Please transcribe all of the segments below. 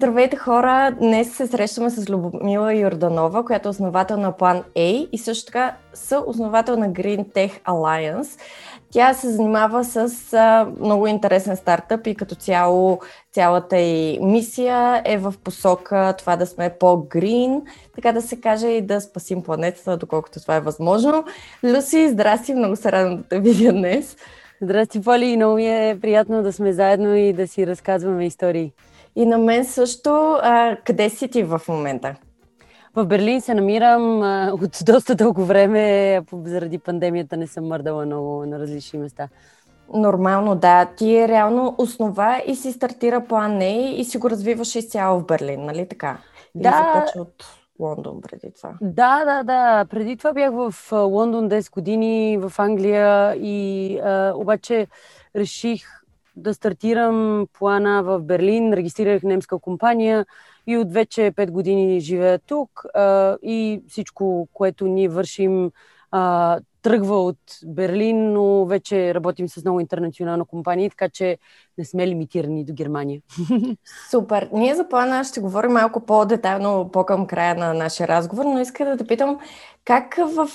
Здравейте хора! Днес се срещаме с Любомила Йорданова, която е основател на План A и също така съосновател на Green Tech Alliance. Тя се занимава с много интересен стартъп и като цяло цялата й мисия е в посока това да сме по-грин, така да се каже и да спасим планетата, доколкото това е възможно. Люси, здрасти, много се радвам да те видя днес. Здрасти, Поли, много ми е приятно да сме заедно и да си разказваме истории. И на мен също. А, къде си ти в момента? В Берлин се намирам от доста дълго време. Заради пандемията не съм мърдала много на различни места. Нормално, да. Ти реално основа и си стартира план A и си го развиваш изцяло в Берлин, нали така? Или да. започва от Лондон преди това? Да, да, да. Преди това бях в Лондон 10 години, в Англия и а, обаче реших да стартирам плана в Берлин, регистрирах немска компания и от вече 5 години живея тук а, и всичко, което ние вършим, а, тръгва от Берлин, но вече работим с много интернационална компания, така че не сме лимитирани до Германия. Супер. Ние за плана ще говорим малко по-детайлно по-към края на нашия разговор, но иска да те питам как в...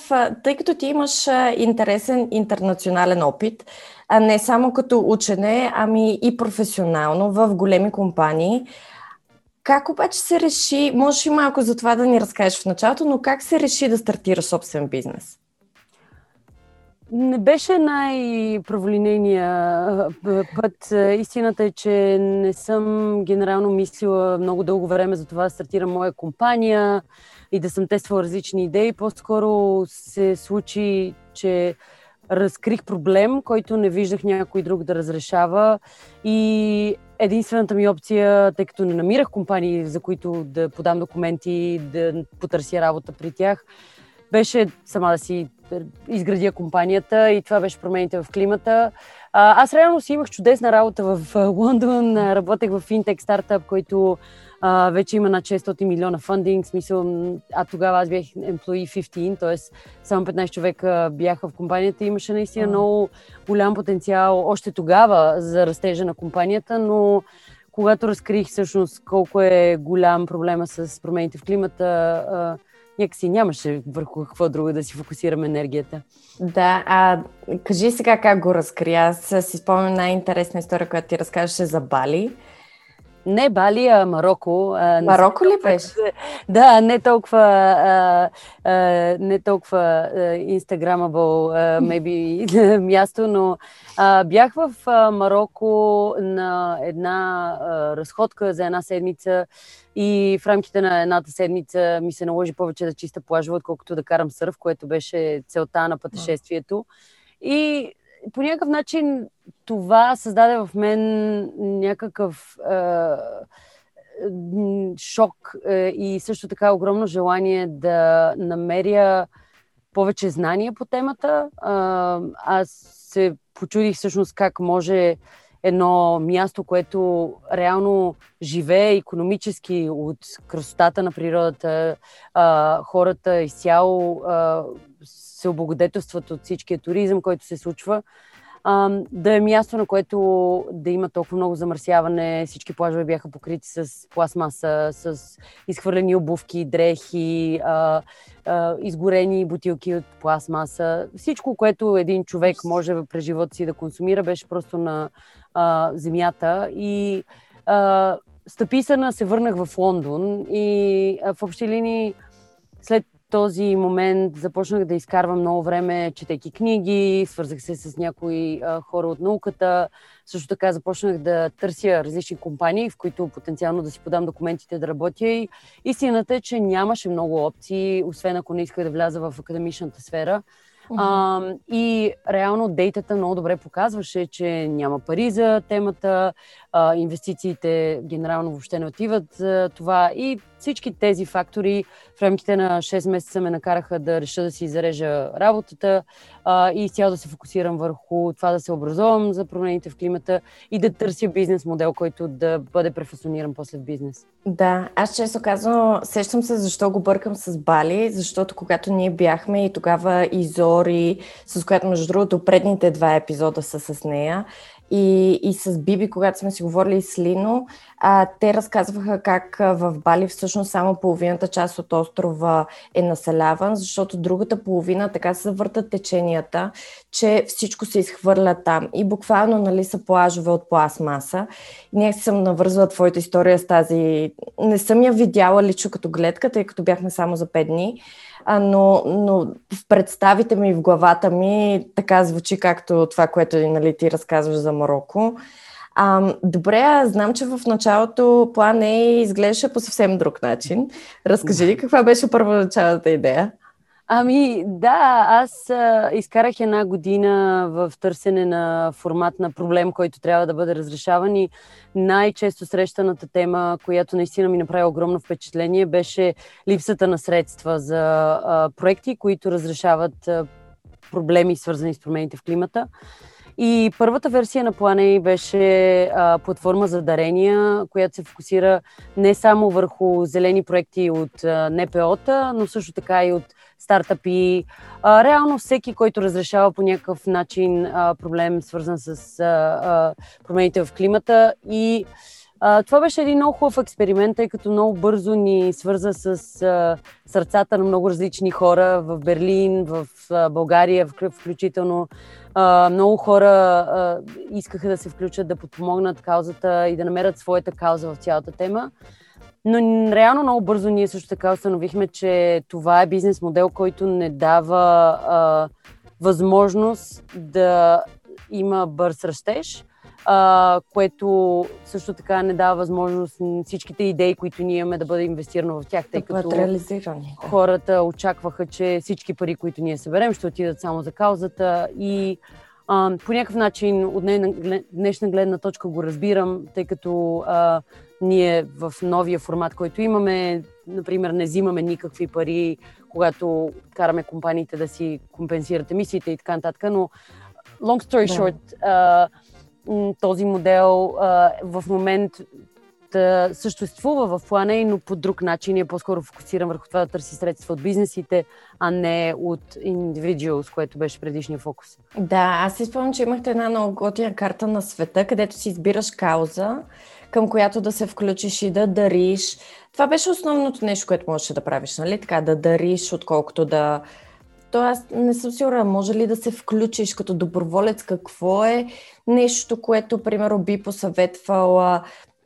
Тъй като ти имаш интересен интернационален опит, а не само като учене, ами и професионално в големи компании, как обаче се реши, можеш и малко за това да ни разкажеш в началото, но как се реши да стартираш собствен бизнес? Не беше най-праволинейния път. Истината е, че не съм генерално мислила много дълго време за това да стартирам моя компания и да съм тествала различни идеи. По-скоро се случи, че разкрих проблем, който не виждах някой друг да разрешава и единствената ми опция, тъй като не намирах компании, за които да подам документи, да потърся работа при тях, беше сама да си изградя компанията и това беше промените в климата. Аз реално си имах чудесна работа в Лондон, работех в финтек стартъп, който а, вече има над 600 милиона фандинг, смисъл, а тогава аз бях employee 15, т.е. само 15 човека бяха в компанията. Имаше наистина много голям потенциал още тогава за растежа на компанията, но когато разкрих всъщност колко е голям проблема с промените в климата, а, някакси нямаше върху какво друго да си фокусираме енергията. Да, а кажи сега как го разкри. Аз си спомням най-интересна история, която ти разкажеше за Бали. Не Бали, а Марокко. Марокко ли беше? Да, не толкова, а, а, не толкова инстаграмабъл, maybe, място, но а, бях в а, Марокко на една а, разходка за една седмица и в рамките на едната седмица ми се наложи повече да чиста плажа, отколкото да карам сърф, което беше целта на пътешествието. И по някакъв начин това създаде в мен някакъв е, шок е, и също така огромно желание да намеря повече знания по темата. Е, аз се почудих всъщност как може едно място, което реално живее економически от красотата на природата, а, хората изцяло а, се облагодетелстват от всичкия туризъм, който се случва, а, да е място, на което да има толкова много замърсяване. Всички плажове бяха покрити с пластмаса, с изхвърлени обувки, дрехи, а, а, изгорени бутилки от пластмаса. Всичко, което един човек може през живота си да консумира, беше просто на а, земята. И а, стъписана се върнах в Лондон и а, в общи линии след този момент започнах да изкарвам много време, четейки книги, свързах се с някои а, хора от науката. Също така започнах да търся различни компании, в които потенциално да си подам документите да работя. И истината е, че нямаше много опции, освен ако не исках да вляза в академичната сфера. Uh-huh. А, и реално дейтата много добре показваше, че няма пари за темата, а, инвестициите генерално въобще не отиват за това и всички тези фактори в рамките на 6 месеца ме накараха да реша да си зарежа работата а, и цяло да се фокусирам върху това да се образувам за промените в климата и да търся бизнес модел, който да бъде префасониран после бизнес. Да, аз често казвам, сещам се защо го бъркам с Бали, защото когато ние бяхме и тогава Изори, с която между другото предните два епизода са с нея, и, и с Биби, когато сме си говорили с Лино, а, те разказваха как в Бали всъщност само половината част от острова е населяван, защото другата половина така се завъртат теченията, че всичко се изхвърля там. И буквално нали, са плажове от пластмаса. И някак съм навързала твоята история с тази... Не съм я видяла лично като гледка, тъй като бяхме само за 5 дни а, но, но в представите ми, в главата ми, така звучи както това, което нали, ти разказваш за Марокко. А, добре, знам, че в началото план е изглеждаше по съвсем друг начин. Разкажи ли каква беше първоначалната идея? Ами да, аз а, изкарах една година в търсене на формат на проблем, който трябва да бъде разрешаван и най-често срещаната тема, която наистина ми направи огромно впечатление, беше липсата на средства за а, проекти, които разрешават а, проблеми, свързани с промените в климата. И първата версия на Planey беше а, платформа за дарения, която се фокусира не само върху зелени проекти от а, НПО-та, но също така и от стартъпи. А, реално всеки, който разрешава по някакъв начин а, проблем, свързан с а, а, промените в климата. И това беше един много хубав експеримент, тъй като много бързо ни свърза с а, сърцата на много различни хора в Берлин, в а, България, включително. А, много хора а, искаха да се включат, да подпомогнат каузата и да намерят своята кауза в цялата тема. Но реално много бързо ние също така установихме, че това е бизнес модел, който не дава а, възможност да има бърз растеж, а, което също така не дава възможност всичките идеи, които ние имаме да бъде инвестирано в тях, тъй да като реализирани. хората очакваха, че всички пари, които ние съберем, ще отидат само за каузата и а, по някакъв начин от днешна гледна точка го разбирам, тъй като а, ние в новия формат, който имаме, например, не взимаме никакви пари, когато караме компаниите да си компенсират емисиите и така нататък, но long story short, да. а, този модел а, в момент да съществува в плана, но по друг начин е по-скоро фокусиран върху това да търси средства от бизнесите, а не от individuals, което беше предишния фокус. Да, аз си спомням, че имахте една много готина карта на света, където си избираш кауза към която да се включиш и да дариш. Това беше основното нещо, което можеш да правиш, нали? Така, да дариш, отколкото да... То аз не съм сигурна, може ли да се включиш като доброволец, какво е нещо, което, примерно, би посъветвала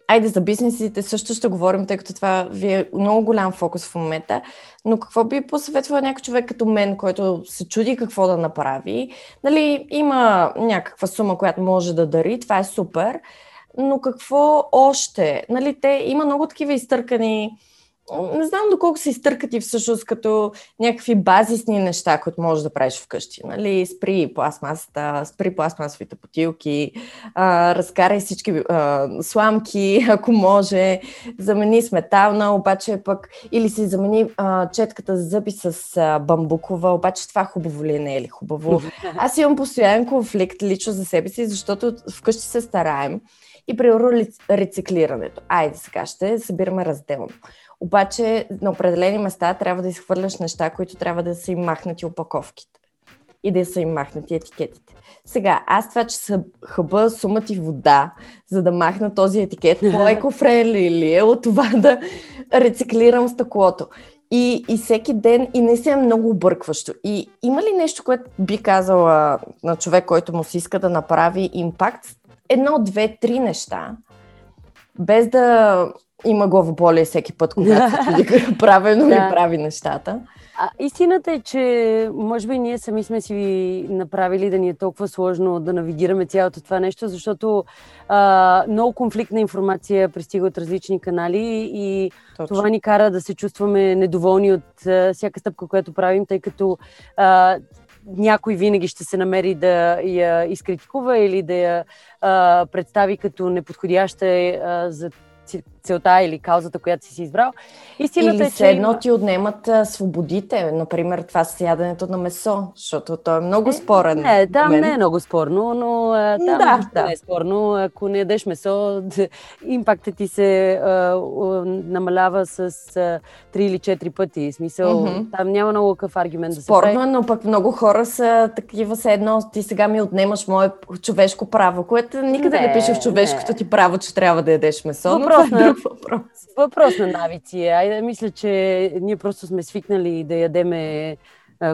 Айде за бизнесите също ще говорим, тъй като това ви е много голям фокус в момента. Но какво би посъветвала някой човек като мен, който се чуди какво да направи? Нали, има някаква сума, която може да дари, това е супер но какво още? Нали, те има много такива изтъркани не знам доколко са изтъркати всъщност като някакви базисни неща, които можеш да правиш вкъщи. Нали? Спри пластмасата, спри пластмасовите потилки, а, разкарай всички а, сламки, ако може, замени с метална, обаче пък или си замени а, четката за зъби с а, бамбукова, обаче това хубаво ли е, не е ли хубаво? Аз имам постоянен конфликт лично за себе си, защото вкъщи се стараем и примерно рециклирането. Айде сега ще събираме разделно. Обаче на определени места трябва да изхвърляш неща, които трябва да са им махнати опаковките и да са им махнати етикетите. Сега, аз това, че са хъба сумати вода, за да махна този етикет, по-екофренли ли е от това да рециклирам стъклото? И, и всеки ден, и не се е много объркващо. И има ли нещо, което би казала на човек, който му се иска да направи импакт едно, две, три неща, без да има главоболие всеки път, когато се чуди правилно да. прави нещата. А, истината е, че може би ние сами сме си направили да ни е толкова сложно да навигираме цялото това нещо, защото а, много конфликтна информация пристига от различни канали и Точно. това ни кара да се чувстваме недоволни от а, всяка стъпка, която правим, тъй като а, някой винаги ще се намери да я изкритикува или да я а, представи като неподходяща а, за целта или каузата, която си си избрал. Истината или е, че едно има... ти отнемат а, свободите, например това с яденето на месо, защото то е много спорен. Не, там не е много спорно, но а, там да, да. не е спорно. Ако не ядеш месо, импактът ти се а, намалява с а, 3 или 4 пъти. В смисъл, mm-hmm. там няма много какъв аргумент да се Спорно, е, но пък много хора са такива се едно, ти сега ми отнемаш мое човешко право, което никъде не, не пише в човешкото не. ти право, че трябва да ядеш месо. Въпрос е друг въпрос. Въпрос на навици. Айде, мисля, че ние просто сме свикнали да ядеме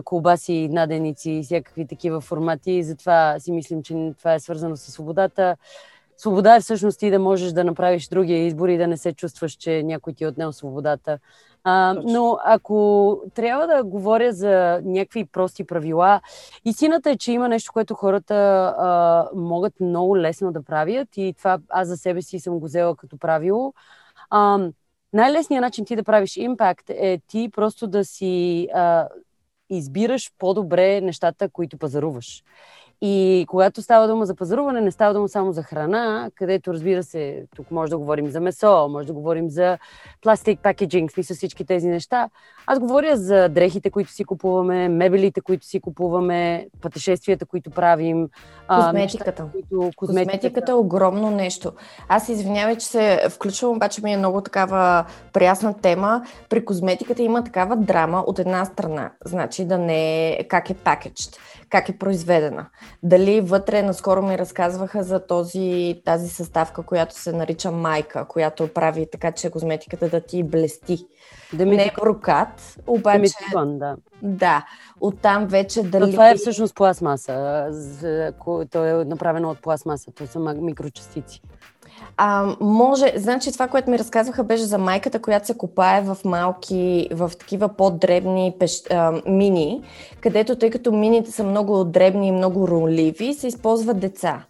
колбаси, наденици и всякакви такива формати. Затова си мислим, че това е свързано с свободата. Свобода е всъщност и да можеш да направиш другия избор и да не се чувстваш, че някой ти е отнел свободата. А, но ако трябва да говоря за някакви прости правила, истината е, че има нещо, което хората а, могат много лесно да правят и това аз за себе си съм го взела като правило. А, най-лесният начин ти да правиш импакт е ти просто да си а, избираш по-добре нещата, които пазаруваш. И когато става дума за пазаруване, не става дума само за храна, където, разбира се, тук може да говорим за месо, може да говорим за пластик пакетинг, смисъл всички тези неща. Аз говоря за дрехите, които си купуваме, мебелите, които си купуваме, пътешествията, които правим. Козметиката. А, неща, които, козметиката. Козметиката е огромно нещо. Аз извинявай, че се включвам, обаче ми е много такава прясна тема. При козметиката има такава драма от една страна. Значи да не е как е пакетчд как е произведена. Дали вътре, наскоро ми разказваха за този, тази съставка, която се нарича майка, която прави така, че козметиката да ти блести. Да ми... Не е прокат, обаче... Демитикон, да. Да, оттам вече дали... Но това е всъщност пластмаса. То е направено от пластмаса. То са микрочастици. А, може, значи това, което ми разказваха, беше за майката, която се копае в малки, в такива по-дребни пеш, а, мини, където, тъй като мините са много дребни и много рунливи, се използват деца.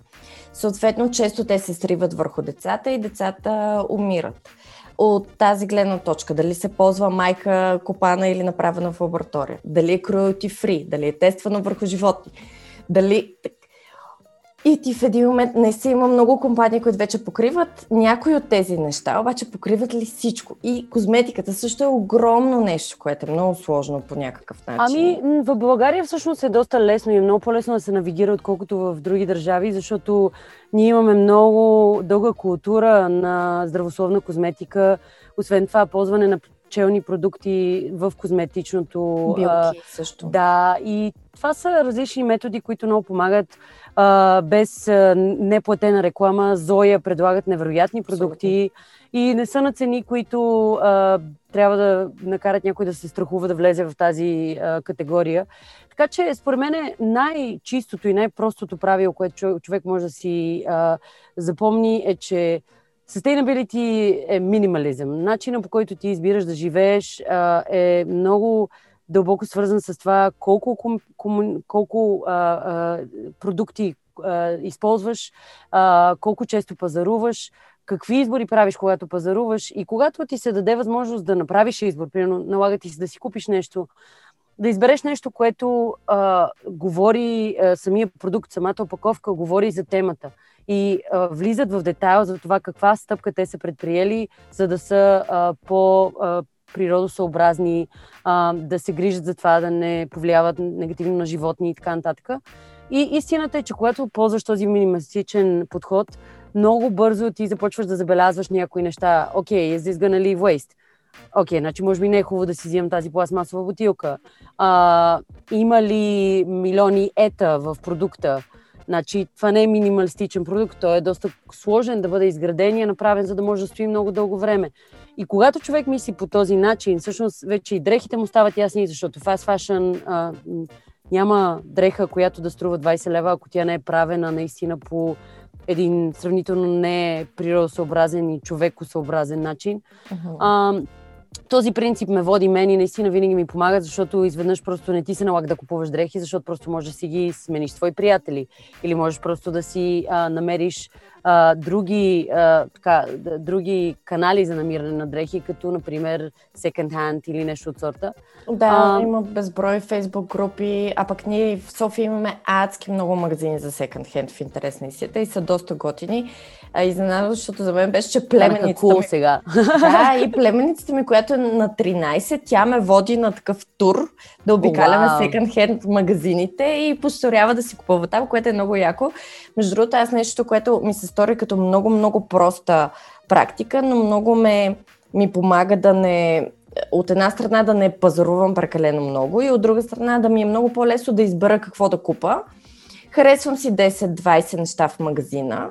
Съответно, често те се сриват върху децата и децата умират. От тази гледна точка, дали се ползва майка копана или направена в лаборатория, дали е cruelty free, дали е тествано върху животни, дали и ти в един момент не си има много компании, които вече покриват някои от тези неща, обаче покриват ли всичко? И козметиката също е огромно нещо, което е много сложно по някакъв начин. Ами, в България всъщност е доста лесно и е много по-лесно да се навигира, отколкото в други държави, защото ние имаме много дълга култура на здравословна козметика. Освен това, ползване на пчелни продукти в козметичното. Билки също. Да, и това са различни методи, които много помагат а, без а, неплатена реклама. Зоя предлагат невероятни продукти Абсолютно. и не са на цени, които а, трябва да накарат някой да се страхува да влезе в тази а, категория. Така че, според мен, най-чистото и най-простото правило, което човек може да си а, запомни е, че Sustainability е минимализъм. Начинът по който ти избираш да живееш а, е много дълбоко свързан с това колко, ком, ком, колко а, а, продукти а, използваш, а, колко често пазаруваш, какви избори правиш, когато пазаруваш и когато ти се даде възможност да направиш избор, примерно налага ти се да си купиш нещо, да избереш нещо, което а, говори а, самия продукт, самата опаковка, говори за темата и а, влизат в детайл за това каква стъпка те са предприели, за да са а, по а, природосъобразни, а, да се грижат за това да не повлияват негативно на животни и така нататък. И истината е, че когато ползваш този минималистичен подход, много бързо ти започваш да забелязваш някои неща. Окей, okay, is this gonna waste? Окей, okay, значи може би не е хубаво да си взимам тази пластмасова бутилка. А, има ли милиони ета в продукта? Значи, това не е минималистичен продукт, той е доста сложен да бъде изграден и е направен, за да може да стои много дълго време. И когато човек мисли по този начин, всъщност вече и дрехите му стават ясни, защото fast fashion а, няма дреха, която да струва 20 лева, ако тя не е правена наистина по един сравнително не природосъобразен и човекосъобразен начин. Uh-huh. А, този принцип ме води мен и наистина винаги ми помага, защото изведнъж просто не ти се налага да купуваш дрехи, защото просто можеш да си ги смениш с твои приятели. Или можеш просто да си а, намериш а, други, а, така, други канали за намиране на дрехи, като, например, second hand или нещо от сорта. Да, а, има безброй фейсбук групи, а пък ние в София имаме адски много магазини за second hand в интерес на истията и са доста готини. А изненада, защото за мен беше, че племеницата ми... сега. Да, и племеницата ми, която е на 13, тя ме води на такъв тур да обикаляме wow. second hand магазините и посторява да си купува там, което е много яко. Между другото, аз нещо, което ми се стори като много-много проста практика, но много ме ми помага да не от една страна да не пазарувам прекалено много и от друга страна да ми е много по-лесно да избера какво да купа. Харесвам си 10-20 неща в магазина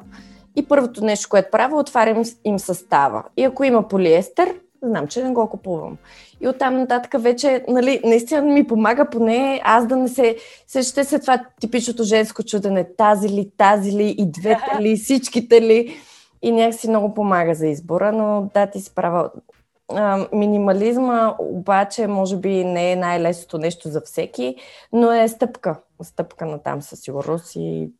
и първото нещо, което правя, отварям им състава. И ако има полиестер, знам, че не го купувам. И оттам нататък вече, нали, наистина ми помага поне аз да не се сещате се това типичното женско чудене, тази ли, тази ли, и двете ли, всичките ли. И някакси много помага за избора, но да, ти си права. А, минимализма обаче може би не е най-лесното нещо за всеки, но е стъпка. Стъпка на там със сигурност и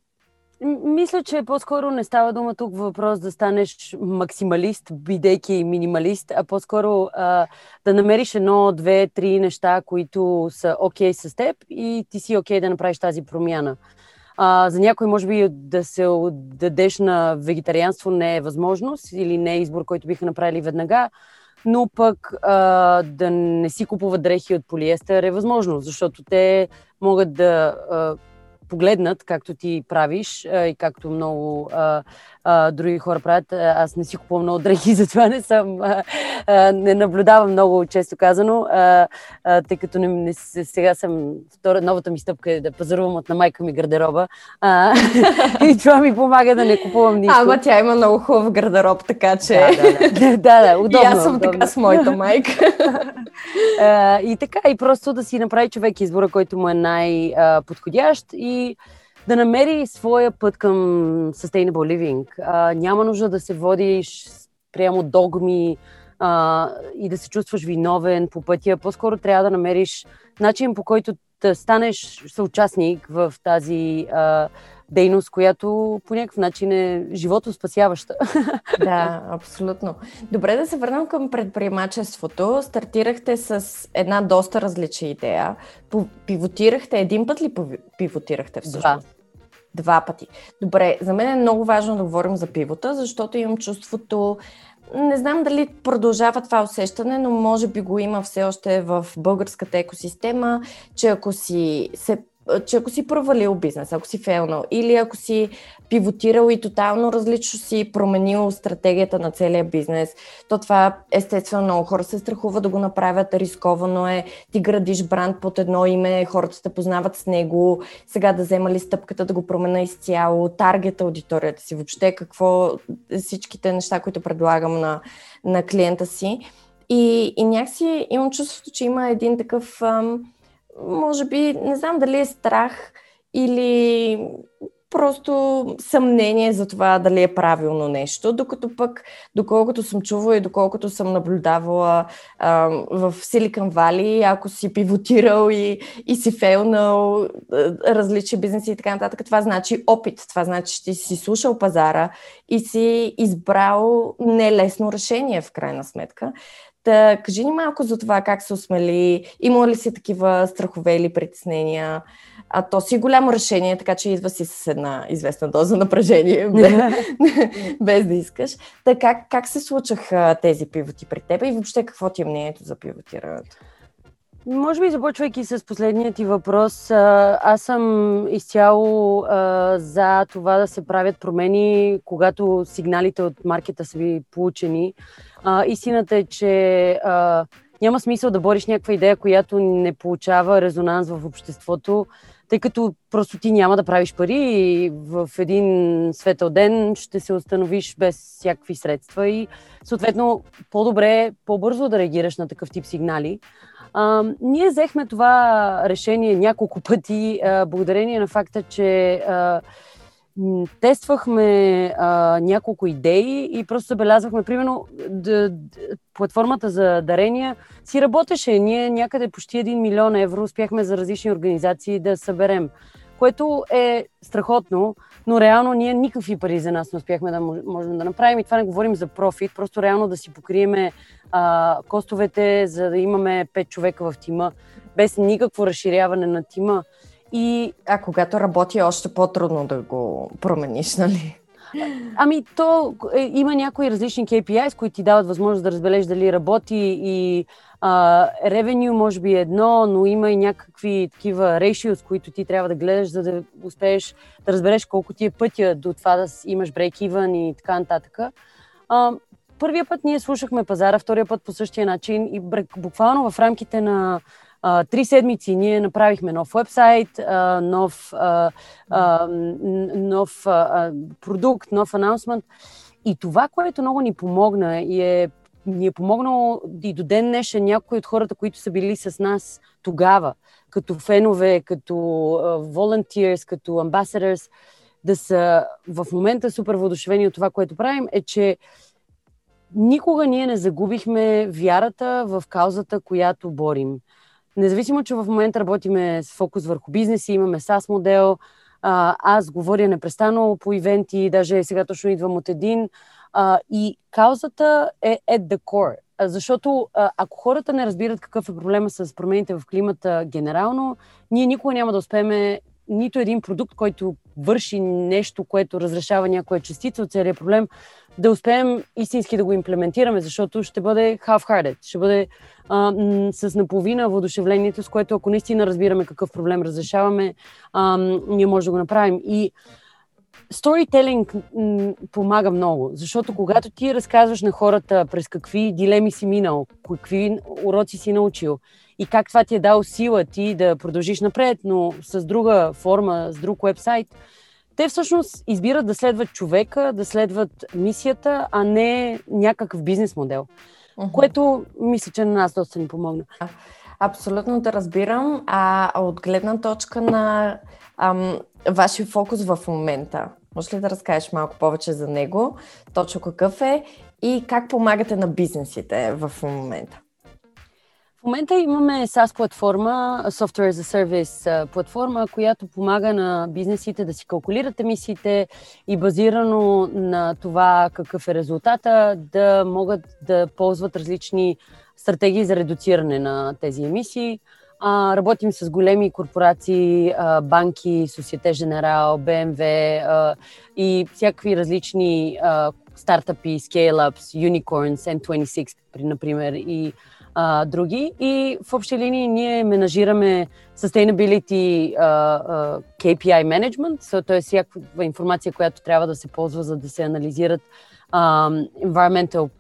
мисля, че по-скоро не става дума тук въпрос да станеш максималист, бидейки минималист, а по-скоро а, да намериш едно, две, три неща, които са окей okay с теб и ти си окей okay да направиш тази промяна. А, за някой, може би, да се отдадеш на вегетарианство не е възможност или не е избор, който биха направили веднага, но пък а, да не си купуват дрехи от полиестер е възможно, защото те могат да а, погледнат, както ти правиш а, и както много а, а, други хора правят. Аз не си купувам много дрехи, затова не съм, а, а, не наблюдавам много, често казано, а, а, тъй като не, не, сега съм, втора, новата ми стъпка е да пазарувам от на майка ми гардероба а, и това ми помага да не купувам нищо. Ама тя има много хубав гардероб, така че... Да, да, да, да, да удобно. И аз съм удобно. така с моята майка. а, и така, и просто да си направи човек избора, който му е най-подходящ да намери своя път към sustainable living. А, няма нужда да се водиш прямо догми а, и да се чувстваш виновен по пътя. По-скоро трябва да намериш начин по който да станеш съучастник в тази а, дейност, която по някакъв начин е живото спасяваща. Да, абсолютно. Добре да се върнем към предприемачеството. Стартирахте с една доста различна идея. Пивотирахте един път ли пивотирахте всъщност? Два. Два пъти. Добре, за мен е много важно да говорим за пивота, защото имам чувството, не знам дали продължава това усещане, но може би го има все още в българската екосистема, че ако си се че ако си провалил бизнес, ако си фейлнал или ако си пивотирал и тотално различно си променил стратегията на целия бизнес, то това естествено много хора се страхуват да го направят, рисковано е, ти градиш бранд под едно име, хората те познават с него, сега да взема ли стъпката да го промена изцяло, таргет аудиторията си, въобще какво, всичките неща, които предлагам на, на клиента си. И, и някакси имам чувството, че има един такъв ам, може би, не знам дали е страх или просто съмнение за това дали е правилно нещо, докато пък, доколкото съм чувала и доколкото съм наблюдавала а, в Силикан Вали, ако си пивотирал и, и си фейлнал различни бизнеси и така нататък, това значи опит, това значи, че ти си слушал пазара и си избрал нелесно решение в крайна сметка. Та, кажи ни малко за това как се осмели, има ли си такива страхове или притеснения? А то си голямо решение, така че идва си с една известна доза напрежение, без, без да искаш. Та как, как се случаха тези пивоти при теб и въобще какво ти е мнението за пивотирането? Може би, започвайки с последният ти въпрос, аз съм изцяло за това да се правят промени, когато сигналите от маркета са ви получени. Истината е, че няма смисъл да бориш някаква идея, която не получава резонанс в обществото, тъй като просто ти няма да правиш пари и в един светъл ден ще се установиш без всякакви средства и съответно по-добре, по-бързо да реагираш на такъв тип сигнали. А, ние взехме това решение няколко пъти, а, благодарение на факта, че а, тествахме а, няколко идеи и просто забелязвахме, примерно, д, д, платформата за дарения си работеше. Ние някъде почти 1 милион евро успяхме за различни организации да съберем, което е страхотно, но реално ние никакви пари за нас не успяхме да можем да направим и това не говорим за профит, просто реално да си покриеме а, костовете, за да имаме 5 човека в тима, без никакво разширяване на тима. И... А когато работи е още по-трудно да го промениш, нали? Ами, то е, има някои различни KPIs, които ти дават възможност да разбереш дали работи и ревеню uh, може би е едно, но има и някакви такива ratios, които ти трябва да гледаш, за да успееш да разбереш колко ти е пътя до това да имаш break-even и така нататък. Uh, първия път ние слушахме пазара, втория път по същия начин и буквално в рамките на а, три седмици ние направихме нов вебсайт, а, нов, а, а, нов а, продукт, нов анонсмент. И това, което много ни помогна и е ни е помогнало и до ден днешен някои от хората, които са били с нас тогава, като фенове, като uh, volunteers, като ambassadors, да са в момента супер въодушевени от това, което правим, е, че никога ние не загубихме вярата в каузата, която борим. Независимо, че в момента работиме с фокус върху бизнеси, имаме SaaS модел, аз говоря непрестанно по ивенти, даже сега точно идвам от един. И каузата е at the core. Защото ако хората не разбират какъв е проблема с промените в климата генерално, ние никога няма да успеем нито един продукт, който върши нещо, което разрешава някоя частица от целият проблем, да успеем истински да го имплементираме, защото ще бъде half-hearted, ще бъде а, с наполовина въодушевлението, с което ако наистина разбираме какъв проблем разрешаваме, а, ние може да го направим. И сторителинг помага много, защото когато ти разказваш на хората през какви дилеми си минал, какви уроци си научил и как това ти е дал сила ти да продължиш напред, но с друга форма, с друг вебсайт, те всъщност избират да следват човека, да следват мисията, а не някакъв бизнес модел, uh-huh. което мисля, че на нас доста ни помогна. Абсолютно да разбирам. А от гледна точка на ам, вашия фокус в момента, може ли да разкажеш малко повече за него? Точно какъв е и как помагате на бизнесите в момента? В момента имаме SaaS платформа, Software as a Service платформа, която помага на бизнесите да си калкулират емисиите и базирано на това какъв е резултата, да могат да ползват различни стратегии за редуциране на тези емисии. Работим с големи корпорации, банки, Societe General, BMW и всякакви различни а, стартъпи, scale-ups, unicorns, N26, например, и а, други. И в общи линии ние менажираме sustainability а, а, KPI management, т.е. всякаква информация, която трябва да се ползва, за да се анализират а, environmental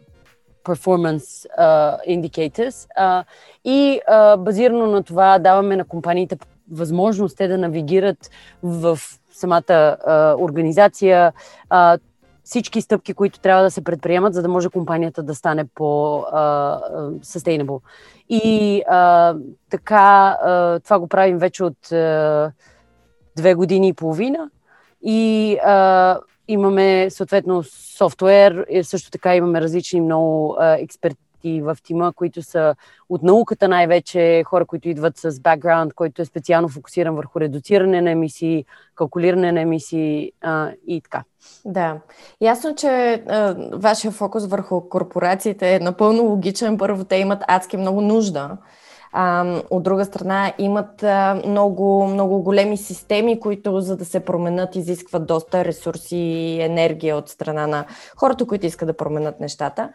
performance uh, indicators uh, и uh, базирано на това даваме на компаниите възможност те да навигират в самата uh, организация uh, всички стъпки, които трябва да се предприемат, за да може компанията да стане по-sustainable. И а, така, а, това го правим вече от а, две години и половина. И а, имаме съответно софтуер, също така имаме различни много а, експерти в тима, които са от науката най-вече, хора, които идват с бекграунд, който е специално фокусиран върху редуциране на емисии, калкулиране на емисии а, и така. Да. Ясно, че а, вашия фокус върху корпорациите е напълно логичен. Първо, те имат адски много нужда. А, от друга страна, имат а, много, много големи системи, които, за да се променят, изискват доста ресурси и енергия от страна на хората, които искат да променят нещата.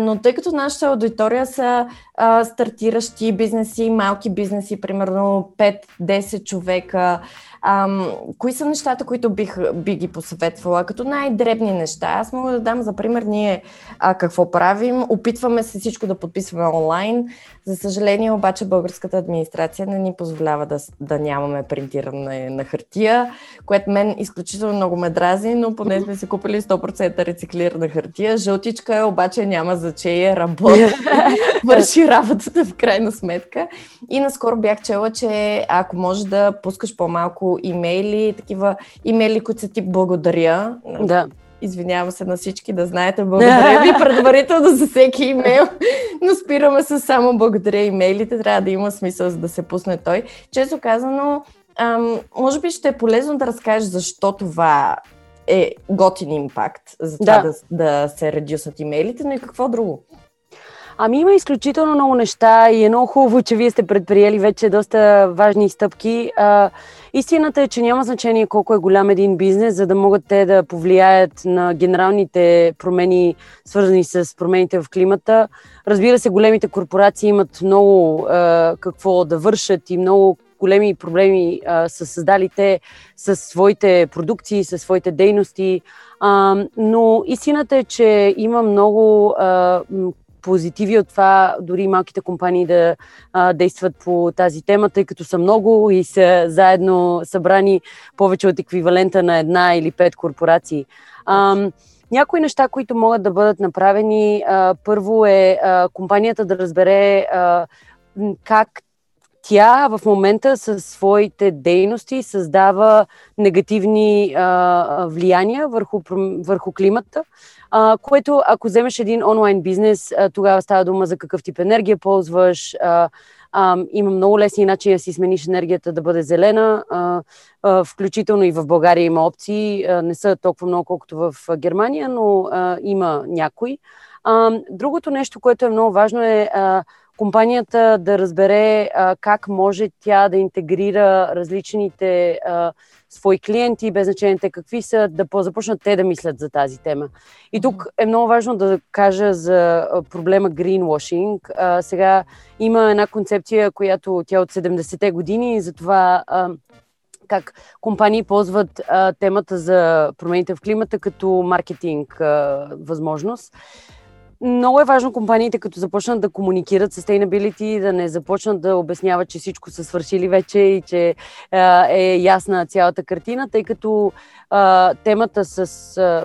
Но тъй като нашата аудитория са а, стартиращи бизнеси, малки бизнеси, примерно 5-10 човека, Ам, кои са нещата, които бих, би ги посъветвала като най-дребни неща? Аз мога да дам за пример ние а, какво правим. Опитваме се всичко да подписваме онлайн. За съжаление обаче българската администрация не ни позволява да, да нямаме принтиране на хартия, което мен изключително много ме дрази, но поне сме си купили 100% рециклирана хартия. Жълтичка е, обаче няма значение, работи, върши работата в крайна сметка. И наскоро бях чела, че ако можеш да пускаш по-малко имейли, такива имейли, които са тип благодаря. Да. Извинявам се на всички да знаете. Благодаря ви предварително за всеки имейл, но спираме с само благодаря имейлите. Трябва да има смисъл за да се пусне той. Често казано, ам, може би ще е полезно да разкажеш защо това е готин импакт за това да, да, да се редюсат имейлите, но и какво друго? Ами има изключително много неща и е много хубаво, че вие сте предприели вече доста важни стъпки. А, истината е, че няма значение колко е голям един бизнес, за да могат те да повлияят на генералните промени, свързани с промените в климата. Разбира се, големите корпорации имат много а, какво да вършат и много големи проблеми а, са създали те със своите продукции, със своите дейности. А, но истината е, че има много а, позитиви от това дори малките компании да а, действат по тази тема, тъй като са много и са заедно събрани повече от еквивалента на една или пет корпорации. А, някои неща, които могат да бъдат направени, а, първо е а, компанията да разбере а, как тя в момента със своите дейности създава негативни а, влияния върху, върху климата, а, което ако вземеш един онлайн бизнес, а, тогава става дума за какъв тип енергия ползваш. А, а, има много лесни начини да си смениш енергията да бъде зелена, а, а, включително и в България има опции. А, не са толкова много, колкото в Германия, но а, има някои. А, другото нещо, което е много важно е а, компанията да разбере а, как може тя да интегрира различните а, свои клиенти, без значение те какви са, да започнат те да мислят за тази тема. И тук е много важно да кажа за проблема greenwashing. А, сега има една концепция, която тя е от 70-те години, за това а, как компании ползват а, темата за промените в климата като маркетинг а, възможност много е важно компаниите, като започнат да комуникират sustainability, да не започнат да обясняват, че всичко са свършили вече и че а, е ясна цялата картина, тъй като а, темата с а,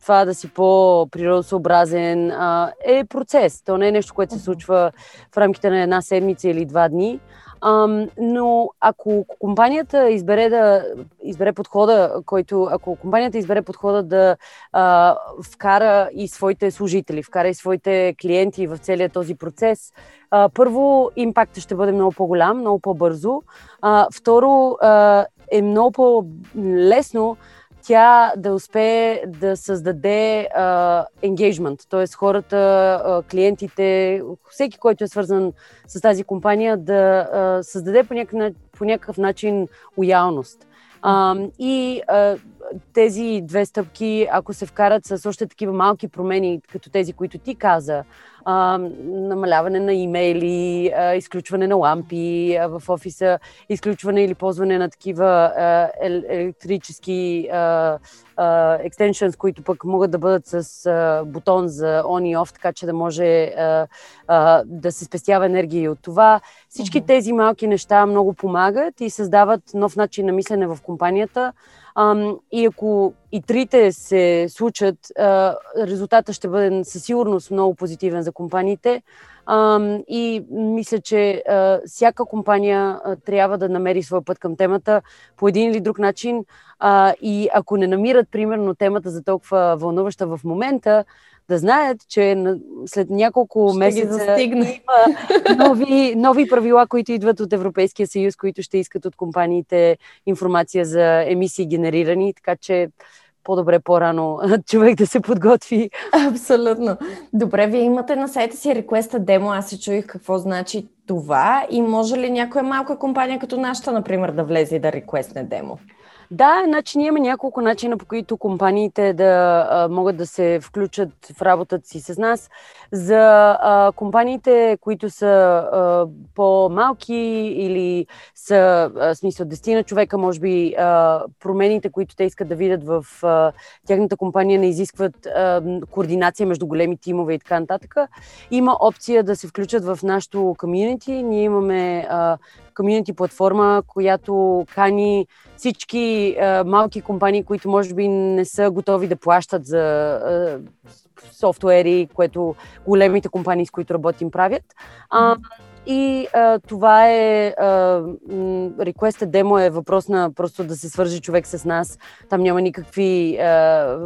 това да си по-природосъобразен а, е процес. То не е нещо, което се случва в рамките на една седмица или два дни. Ам, но ако компанията избере да избере подхода, който, ако компанията избере подхода да а, вкара и своите служители, вкара и своите клиенти в целият този процес, а, първо, импактът ще бъде много по-голям, много по-бързо. А, второ, а, е много по-лесно тя да успее да създаде енгейджмент, т.е. хората, клиентите, всеки, който е свързан с тази компания, да създаде по някакъв, начин лоялност. И uh, тези две стъпки, ако се вкарат с още такива малки промени, като тези, които ти каза, а, намаляване на имейли, а, изключване на лампи а, в офиса, изключване или ползване на такива а, електрически а, екстеншънс, които пък могат да бъдат с а, бутон за on и off, така че да може а, а, да се спестява енергия от това. Всички тези малки неща много помагат и създават нов начин на мислене в компанията. И ако и трите се случат, а, резултата ще бъде със сигурност много позитивен за компаниите. И мисля, че всяка компания трябва да намери своя път към темата по един или друг начин. И ако не намират, примерно, темата за толкова вълнуваща в момента, да знаят, че след няколко ще месеца има нови, нови правила, които идват от Европейския съюз, които ще искат от компаниите информация за емисии генерирани, така че по-добре по-рано човек да се подготви. Абсолютно. Добре, вие имате на сайта си реквеста демо, аз се чуих какво значи това и може ли някоя малка компания като нашата, например, да влезе и да реквестне демо? Да, значи ние имаме няколко начина, по които компаниите да а, могат да се включат в работата си с нас. За а, компаниите, които са а, по-малки или са, а, смисъл, дестина човека, може би а, промените, които те искат да видят в а, тяхната компания, не изискват а, координация между големи тимове и така нататък. Има опция да се включат в нашото комьюнити. Ние имаме а, комьюнити платформа, която кани всички а, малки компании, които може би не са готови да плащат за а, софтуери, което големите компании, с които работим, правят. А, и а, това е, request демо е въпрос на просто да се свържи човек с нас. Там няма никакви, а,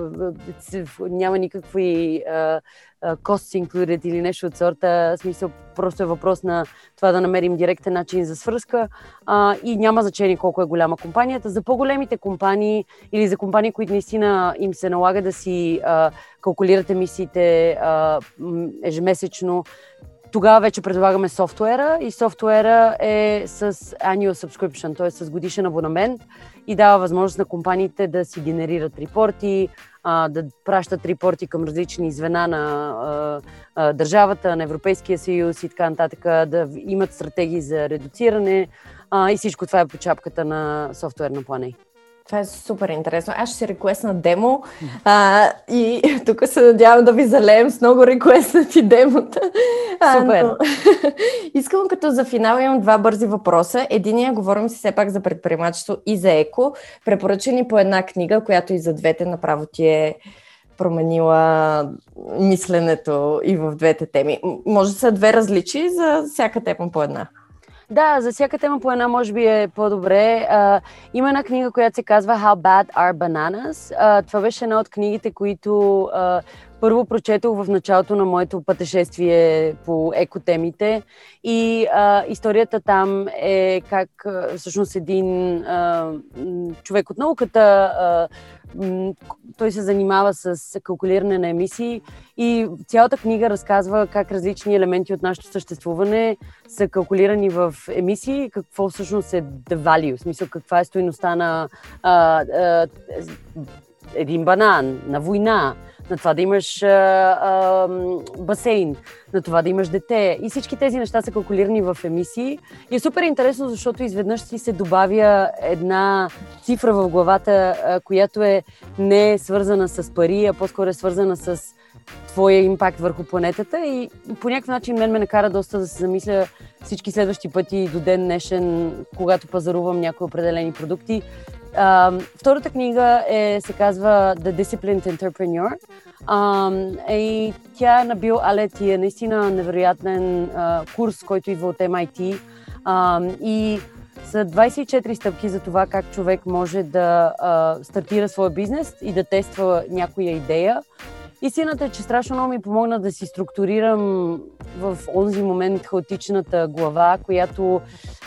няма никакви а, costs included или нещо от сорта. Смисъл, просто е въпрос на това да намерим директен начин за свръзка а, и няма значение колко е голяма компанията. За по-големите компании или за компании, които наистина им се налага да си а, калкулират емисиите а, ежемесечно, тогава вече предлагаме софтуера и софтуера е с annual subscription, т.е. с годишен абонамент и дава възможност на компаниите да си генерират репорти, да пращат репорти към различни звена на държавата, на Европейския съюз и така нататък, да имат стратегии за редуциране и всичко това е по чапката на софтуерна плане. Това е супер интересно. Аз ще си реквестна демо а, и тук се надявам да ви залеем с много реквестнати демота. Супер! но... Искам като за финал имам два бързи въпроса. Единия, говорим си все пак за предприемачество и за еко. Препоръчани по една книга, която и за двете направо ти е променила мисленето и в двете теми. Може да са две различи за всяка тема по една. Да, за всяка тема по една може би е по-добре. А, има една книга, която се казва How Bad Are Bananas. А, това беше една от книгите, които а, първо прочетох в началото на моето пътешествие по екотемите и а, историята там е как а, всъщност един а, човек от науката а, той се занимава с калкулиране на емисии и цялата книга разказва как различни елементи от нашето съществуване са калкулирани в емисии, какво всъщност е the value, в смисъл каква е стоеността на а, а, един банан, на война, на това да имаш а, а, басейн, на това да имаш дете. И всички тези неща са калкулирани в емисии. И е супер интересно, защото изведнъж си се добавя една цифра в главата, а, която е не свързана с пари, а по-скоро е свързана с твоя импакт върху планетата и по някакъв начин мен ме накара доста да се замисля всички следващи пъти до ден днешен, когато пазарувам някои определени продукти, Uh, втората книга е, се казва The Disciplined Entrepreneur. Uh, и тя е на Бил Алет и е наистина невероятен uh, курс, който идва от MIT. Uh, и са 24 стъпки за това как човек може да uh, стартира своя бизнес и да тества някоя идея. Истината е, че страшно много ми помогна да си структурирам в онзи момент хаотичната глава, която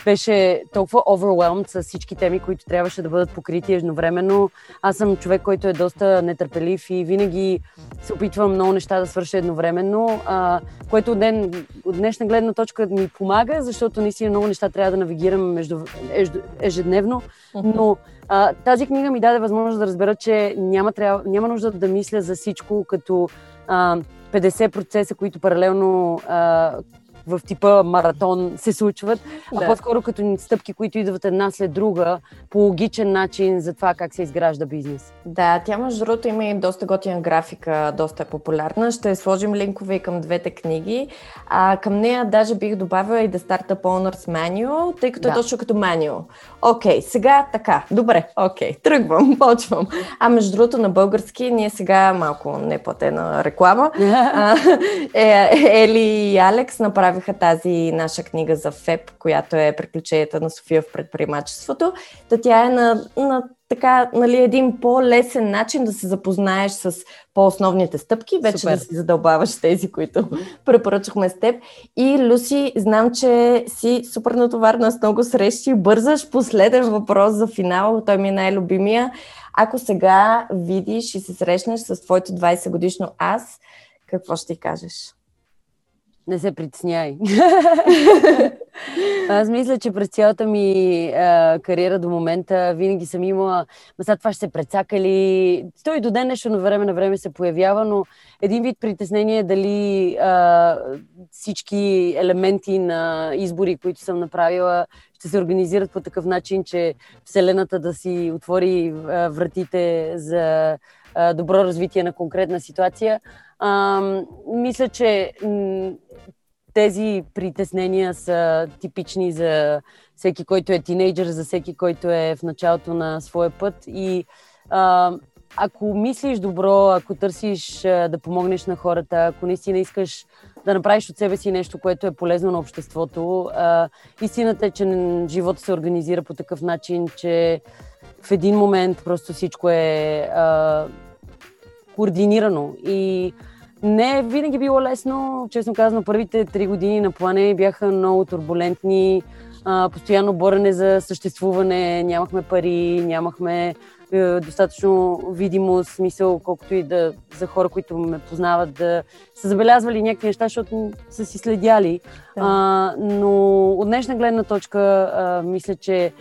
беше толкова overwhelmed с всички теми, които трябваше да бъдат покрити едновременно. Аз съм човек, който е доста нетърпелив и винаги се опитвам много неща да свърша едновременно, а, което от, ден, от днешна гледна точка ми помага, защото наистина много неща трябва да навигирам между, ежедневно, но а, тази книга ми даде възможност да разбера, че няма, трябва, няма нужда да мисля за всичко като а, 50 процеса, които паралелно а, в типа маратон се случват, да. а по-скоро като стъпки, които идват една след друга по логичен начин за това как се изгражда бизнес. Да, тя между другото има и доста готина графика, доста е популярна. Ще сложим линкове и към двете книги. А към нея даже бих добавила и The Startup Owners Manual, тъй като е да. е точно като manual. Окей, сега така. Добре, окей, тръгвам, почвам. А между другото на български, ние сега малко неплатена реклама. е, Ели и Алекс направиха тази наша книга за ФЕП, която е Приключенията на София в предприемачеството. Та тя е на, на така, нали, един по-лесен начин да се запознаеш с по-основните стъпки, вече Супер. да си задълбаваш тези, които препоръчахме с теб. И, Люси, знам, че си супер натоварна с много срещи, бързаш. Последен въпрос за финал, той ми е най-любимия. Ако сега видиш и се срещнеш с твоето 20 годишно аз, какво ще ти кажеш? Не се притесняй. Аз мисля, че през цялата ми а, кариера до момента винаги съм имала, ма сега това ще се прецакали. Той до ден нещо на време на време се появява, но един вид притеснение е дали а, всички елементи на избори, които съм направила, ще се организират по такъв начин, че Вселената да си отвори а, вратите за а, добро развитие на конкретна ситуация. А, мисля, че тези притеснения са типични за всеки, който е тинейджър, за всеки, който е в началото на своя път. И а, ако мислиш добро, ако търсиш да помогнеш на хората, ако наистина искаш да направиш от себе си нещо, което е полезно на обществото, а, истината е, че живота се организира по такъв начин, че в един момент просто всичко е а, координирано. И не винаги било лесно. Честно казано, първите три години на плане бяха много турбулентни. А, постоянно борене за съществуване, нямахме пари, нямахме е, достатъчно видимост, смисъл, колкото и да за хора, които ме познават, да са забелязвали някакви неща, защото са си следяли. Да. А, но от днешна гледна точка, а, мисля, че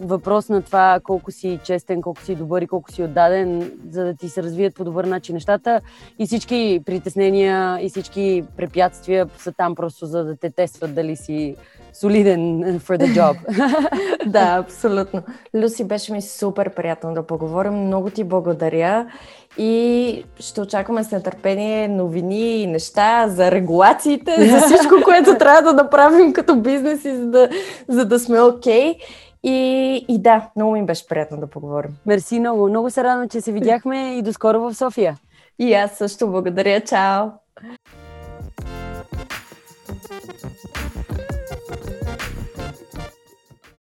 въпрос на това колко си честен, колко си добър и колко си отдаден, за да ти се развият по добър начин нещата. И всички притеснения и всички препятствия са там просто за да те тестват дали си солиден for the job. да, абсолютно. Люси, беше ми супер приятно да поговорим. Много ти благодаря и ще очакваме с нетърпение новини и неща за регулациите, за всичко, което трябва да направим като бизнес и за да, за да сме окей. Okay. И, и да, много ми беше приятно да поговорим. Мерси много. Много се радвам, че се видяхме и до скоро в София. И аз също благодаря. Чао!